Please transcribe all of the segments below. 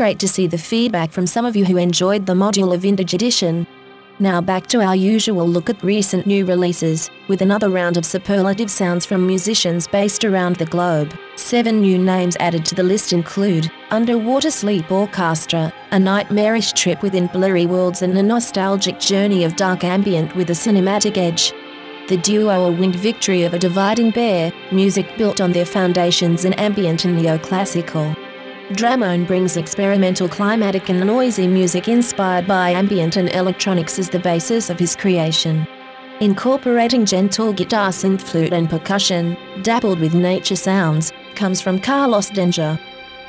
Great to see the feedback from some of you who enjoyed the module of vintage edition. Now back to our usual look at recent new releases, with another round of superlative sounds from musicians based around the globe. Seven new names added to the list include Under Water Sleep Orchestra, a nightmarish trip within blurry worlds and a nostalgic journey of dark ambient with a cinematic edge. The duo A Winged Victory of a Dividing Pair, music built on their foundations in ambient and neoclassical. Dramón brings experimental climatic and noisy music inspired by ambient and electronics as the basis of his creation. Incorporating gentle guitar synth flute and percussion, dappled with nature sounds, comes from Carlos Denger.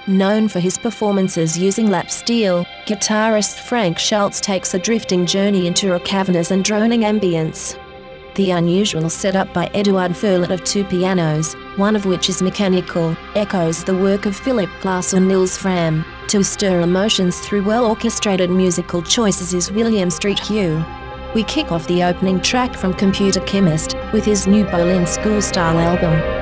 Known for his performances using lap steel, guitarist Frank Schultz takes a drifting journey into a cavernous and droning ambience. The unusual setup by Edouard Ferlet of two pianos, one of which is mechanical, echoes the work of Philip Glass or Nils Frahm. To stir emotions through well orchestrated musical choices is William Street Hugh. We kick off the opening track from Computerchemist with his new Berlin School style album.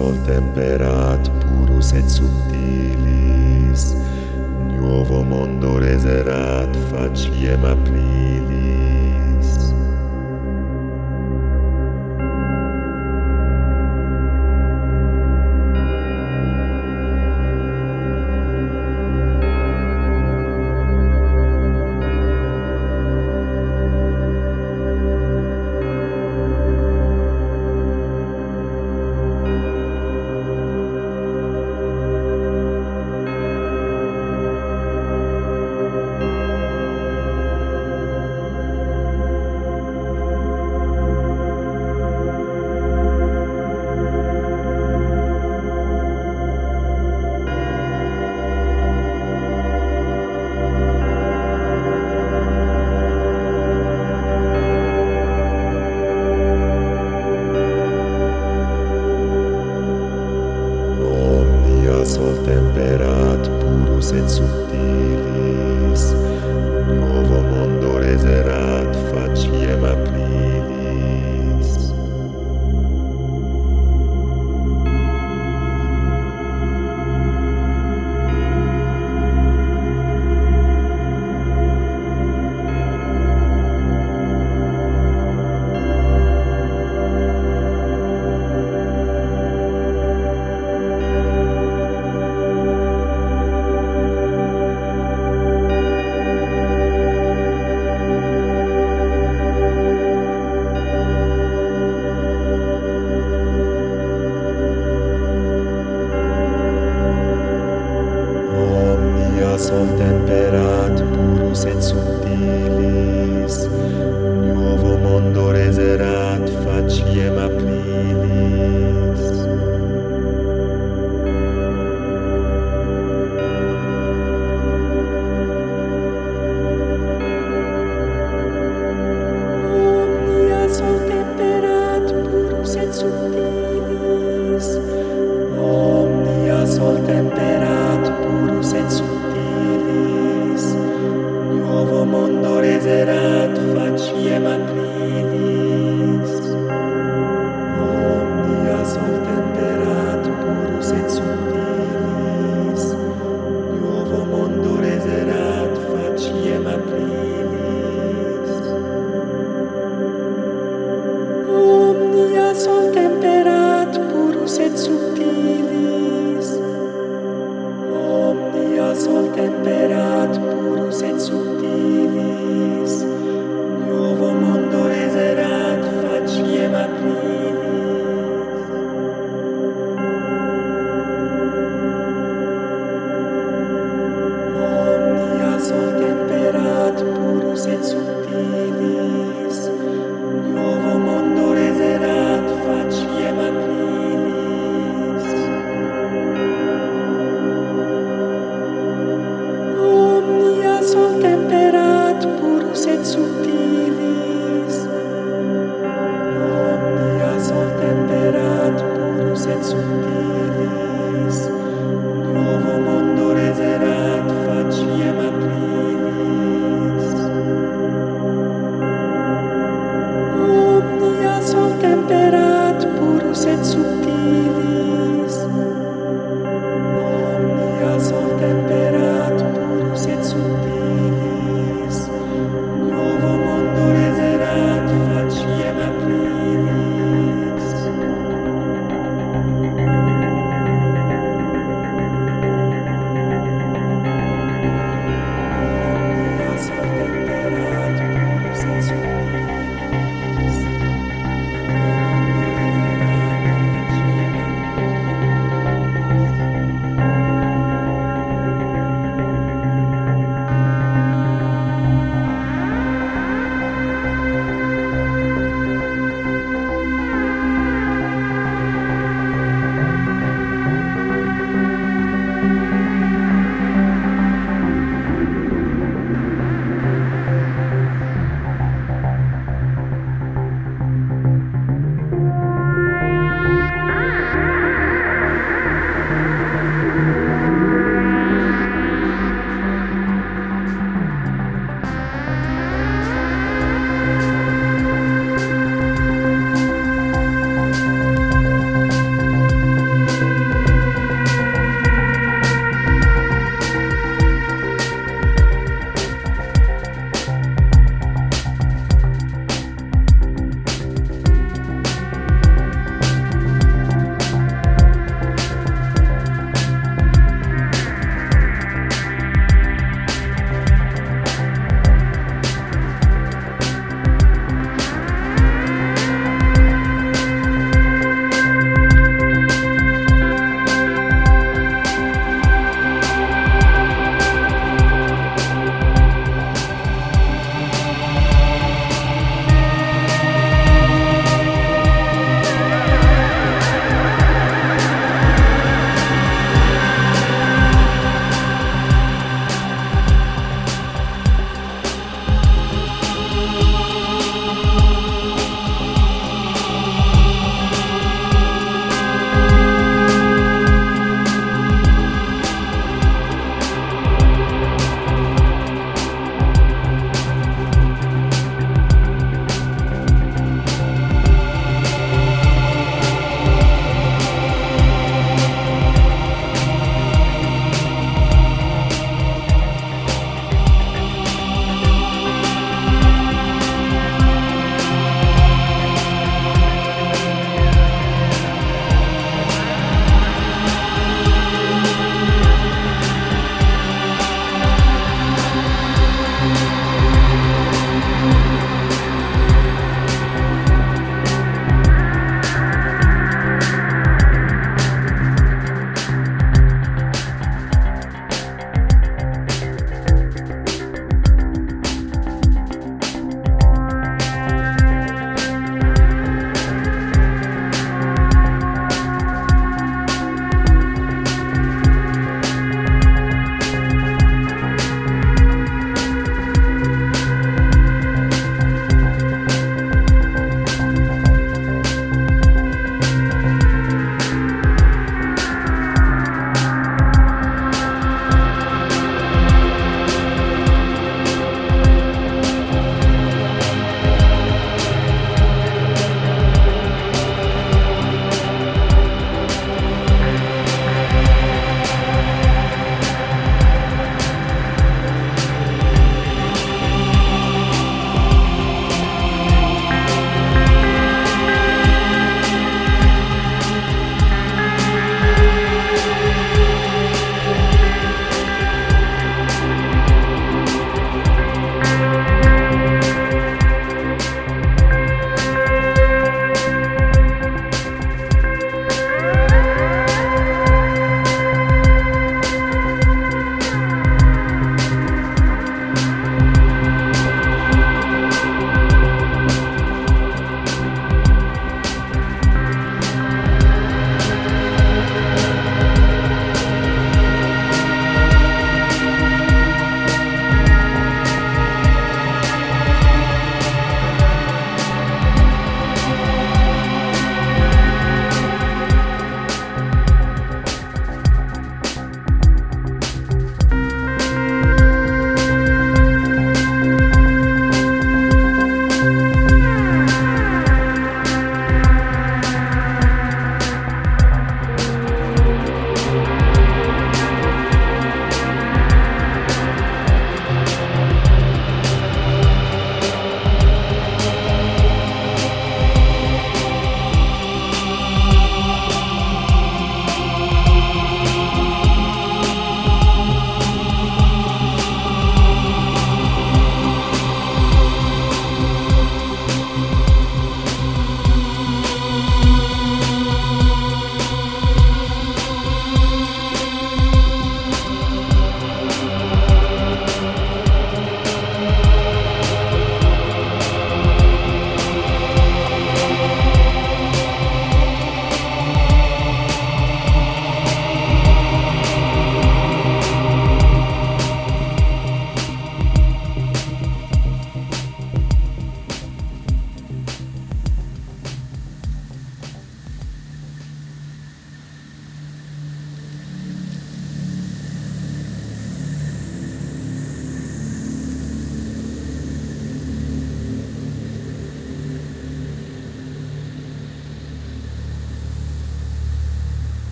sol temperat purus et subtilis. Nuovo mondo reserat faciem ab